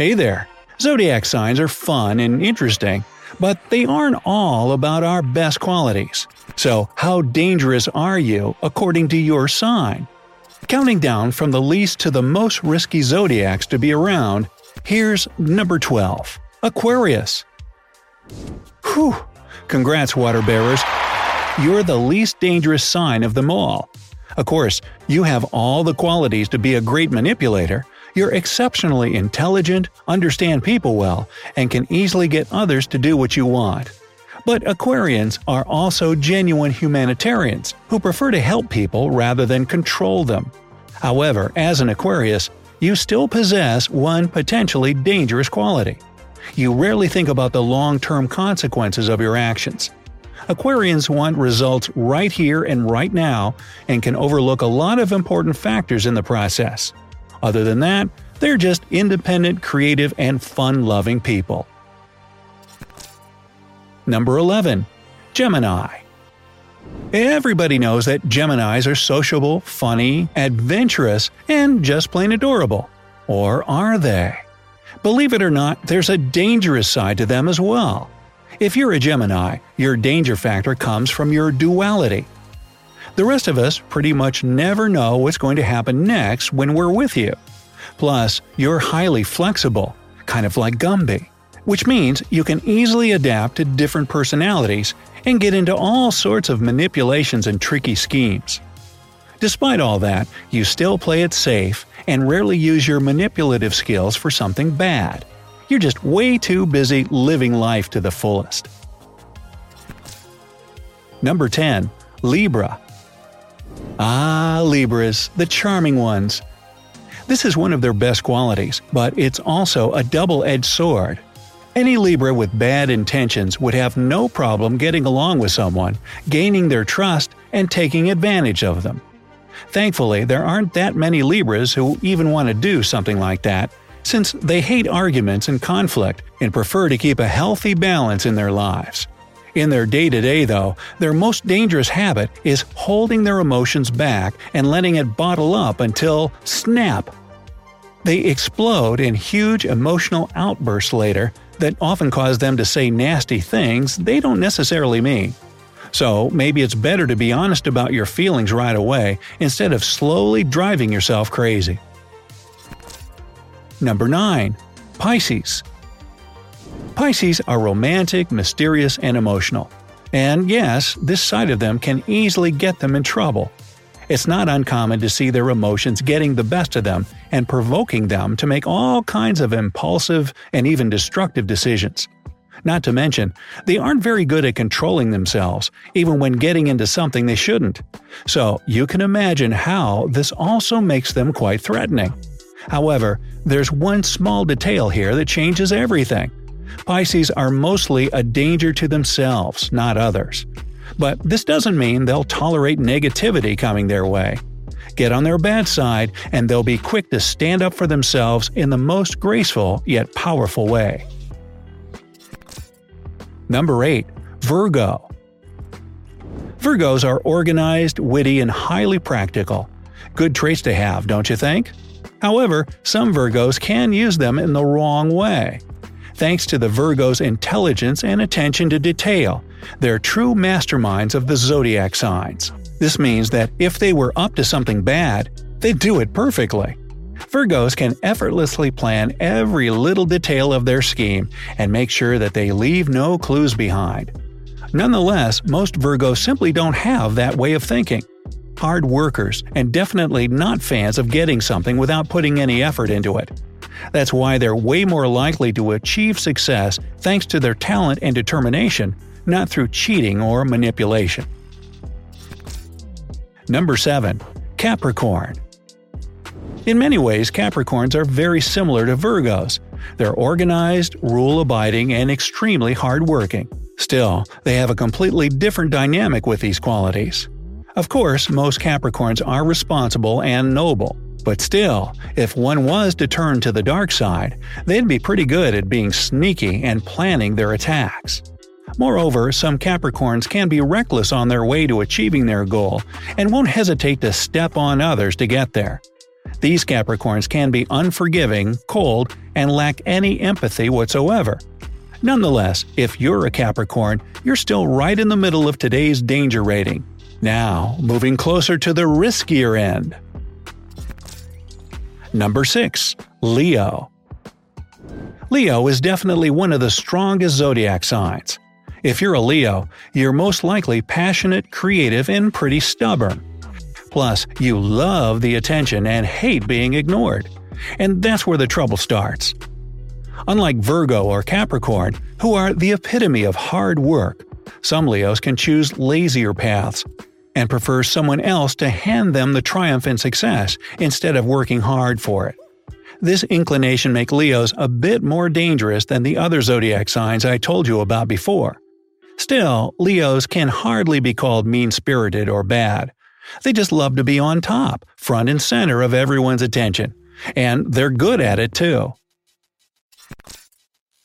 Hey there! Zodiac signs are fun and interesting, but they aren't all about our best qualities. So, how dangerous are you according to your sign? Counting down from the least to the most risky zodiacs to be around, here's number 12 Aquarius. Whew! Congrats, water bearers. You're the least dangerous sign of them all. Of course, you have all the qualities to be a great manipulator, you're exceptionally intelligent, understand people well, and can easily get others to do what you want. But Aquarians are also genuine humanitarians who prefer to help people rather than control them. However, as an Aquarius, you still possess one potentially dangerous quality. You rarely think about the long term consequences of your actions. Aquarians want results right here and right now and can overlook a lot of important factors in the process. Other than that, they're just independent, creative, and fun loving people. Number 11. Gemini. Everybody knows that Geminis are sociable, funny, adventurous, and just plain adorable. Or are they? Believe it or not, there's a dangerous side to them as well. If you're a Gemini, your danger factor comes from your duality. The rest of us pretty much never know what's going to happen next when we're with you. Plus, you're highly flexible, kind of like Gumby, which means you can easily adapt to different personalities and get into all sorts of manipulations and tricky schemes. Despite all that, you still play it safe and rarely use your manipulative skills for something bad. You're just way too busy living life to the fullest. Number 10. Libra. Ah, Libras, the charming ones. This is one of their best qualities, but it's also a double edged sword. Any Libra with bad intentions would have no problem getting along with someone, gaining their trust, and taking advantage of them. Thankfully, there aren't that many Libras who even want to do something like that, since they hate arguments and conflict and prefer to keep a healthy balance in their lives. In their day to day, though, their most dangerous habit is holding their emotions back and letting it bottle up until snap. They explode in huge emotional outbursts later that often cause them to say nasty things they don't necessarily mean. So maybe it's better to be honest about your feelings right away instead of slowly driving yourself crazy. Number 9. Pisces. Pisces are romantic, mysterious, and emotional. And yes, this side of them can easily get them in trouble. It's not uncommon to see their emotions getting the best of them and provoking them to make all kinds of impulsive and even destructive decisions. Not to mention, they aren't very good at controlling themselves, even when getting into something they shouldn't. So you can imagine how this also makes them quite threatening. However, there's one small detail here that changes everything. Pisces are mostly a danger to themselves, not others. But this doesn't mean they'll tolerate negativity coming their way. Get on their bad side, and they'll be quick to stand up for themselves in the most graceful yet powerful way. Number 8. Virgo. Virgos are organized, witty, and highly practical. Good traits to have, don't you think? However, some Virgos can use them in the wrong way. Thanks to the Virgo's intelligence and attention to detail, they're true masterminds of the zodiac signs. This means that if they were up to something bad, they'd do it perfectly. Virgos can effortlessly plan every little detail of their scheme and make sure that they leave no clues behind. Nonetheless, most Virgos simply don't have that way of thinking. Hard workers, and definitely not fans of getting something without putting any effort into it. That's why they're way more likely to achieve success thanks to their talent and determination, not through cheating or manipulation. Number 7. Capricorn. In many ways, Capricorns are very similar to Virgos. They're organized, rule abiding, and extremely hardworking. Still, they have a completely different dynamic with these qualities. Of course, most Capricorns are responsible and noble. But still, if one was to turn to the dark side, they'd be pretty good at being sneaky and planning their attacks. Moreover, some Capricorns can be reckless on their way to achieving their goal and won't hesitate to step on others to get there. These Capricorns can be unforgiving, cold, and lack any empathy whatsoever. Nonetheless, if you're a Capricorn, you're still right in the middle of today's danger rating. Now, moving closer to the riskier end. Number 6. Leo. Leo is definitely one of the strongest zodiac signs. If you're a Leo, you're most likely passionate, creative, and pretty stubborn. Plus, you love the attention and hate being ignored. And that's where the trouble starts. Unlike Virgo or Capricorn, who are the epitome of hard work, some Leos can choose lazier paths and prefer someone else to hand them the triumph and success instead of working hard for it. This inclination makes Leos a bit more dangerous than the other zodiac signs I told you about before. Still, Leos can hardly be called mean spirited or bad. They just love to be on top, front and center of everyone's attention. And they're good at it too.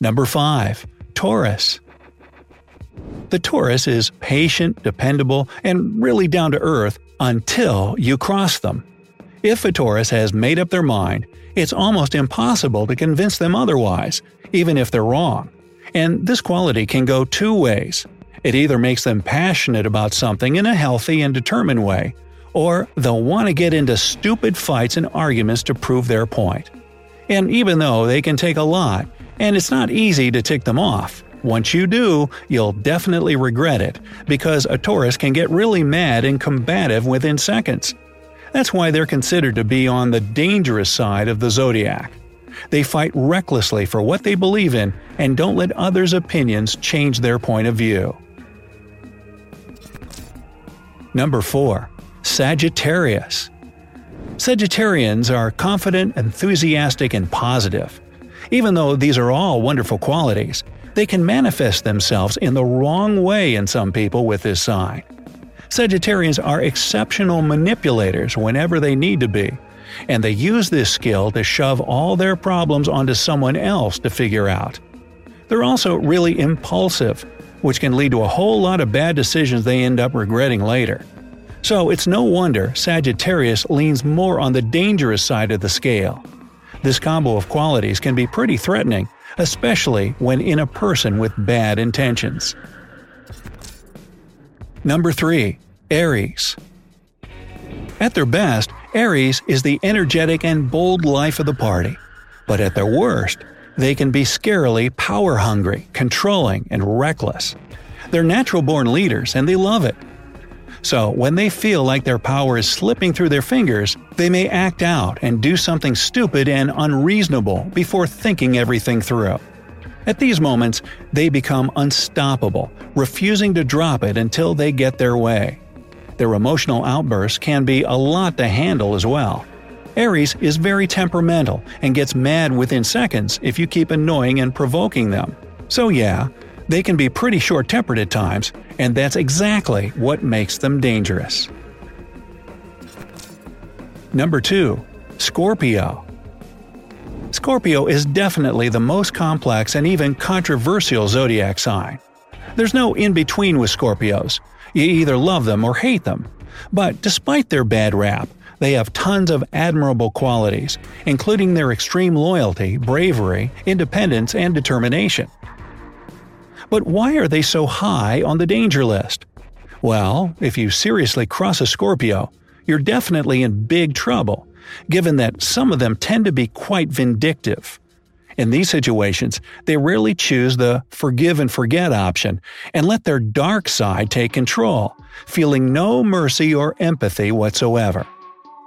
Number 5. Taurus. The Taurus is patient, dependable, and really down to earth until you cross them. If a Taurus has made up their mind, it's almost impossible to convince them otherwise, even if they're wrong. And this quality can go two ways. It either makes them passionate about something in a healthy and determined way, or they'll want to get into stupid fights and arguments to prove their point. And even though they can take a lot, and it's not easy to tick them off, once you do, you'll definitely regret it, because a Taurus can get really mad and combative within seconds. That's why they're considered to be on the dangerous side of the zodiac. They fight recklessly for what they believe in and don't let others' opinions change their point of view. Number 4. Sagittarius. Sagittarians are confident, enthusiastic, and positive. Even though these are all wonderful qualities, they can manifest themselves in the wrong way in some people with this sign. Sagittarians are exceptional manipulators whenever they need to be, and they use this skill to shove all their problems onto someone else to figure out. They're also really impulsive, which can lead to a whole lot of bad decisions they end up regretting later. So it's no wonder Sagittarius leans more on the dangerous side of the scale. This combo of qualities can be pretty threatening, especially when in a person with bad intentions. Number 3. Aries. At their best, Aries is the energetic and bold life of the party. But at their worst, they can be scarily power hungry, controlling, and reckless. They're natural born leaders and they love it. So, when they feel like their power is slipping through their fingers, they may act out and do something stupid and unreasonable before thinking everything through. At these moments, they become unstoppable, refusing to drop it until they get their way. Their emotional outbursts can be a lot to handle as well. Aries is very temperamental and gets mad within seconds if you keep annoying and provoking them. So, yeah, they can be pretty short tempered at times, and that's exactly what makes them dangerous. Number 2. Scorpio. Scorpio is definitely the most complex and even controversial zodiac sign. There's no in between with Scorpios. You either love them or hate them. But despite their bad rap, they have tons of admirable qualities, including their extreme loyalty, bravery, independence, and determination. But why are they so high on the danger list? Well, if you seriously cross a Scorpio, you're definitely in big trouble, given that some of them tend to be quite vindictive. In these situations, they rarely choose the forgive and forget option and let their dark side take control, feeling no mercy or empathy whatsoever.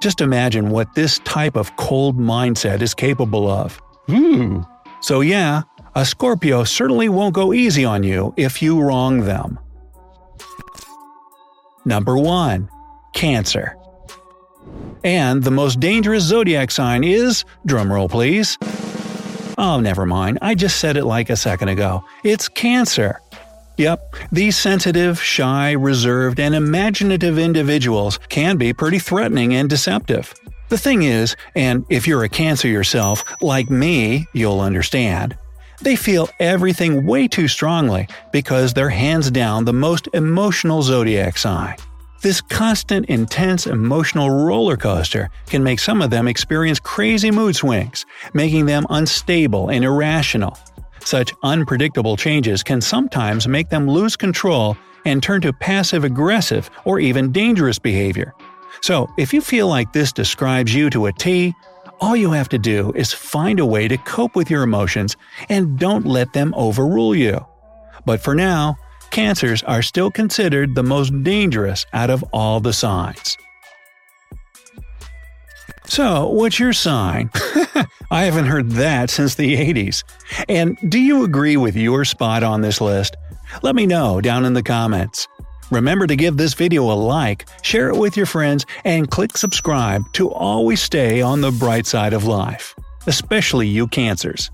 Just imagine what this type of cold mindset is capable of. Hmm. So, yeah, A Scorpio certainly won't go easy on you if you wrong them. Number 1. Cancer. And the most dangerous zodiac sign is, drumroll please. Oh, never mind, I just said it like a second ago. It's Cancer. Yep, these sensitive, shy, reserved, and imaginative individuals can be pretty threatening and deceptive. The thing is, and if you're a Cancer yourself, like me, you'll understand, they feel everything way too strongly because they're hands down the most emotional zodiac sign. This constant, intense emotional roller coaster can make some of them experience crazy mood swings, making them unstable and irrational. Such unpredictable changes can sometimes make them lose control and turn to passive aggressive or even dangerous behavior. So, if you feel like this describes you to a T, all you have to do is find a way to cope with your emotions and don't let them overrule you. But for now, cancers are still considered the most dangerous out of all the signs. So, what's your sign? I haven't heard that since the 80s. And do you agree with your spot on this list? Let me know down in the comments. Remember to give this video a like, share it with your friends, and click subscribe to always stay on the bright side of life, especially you cancers.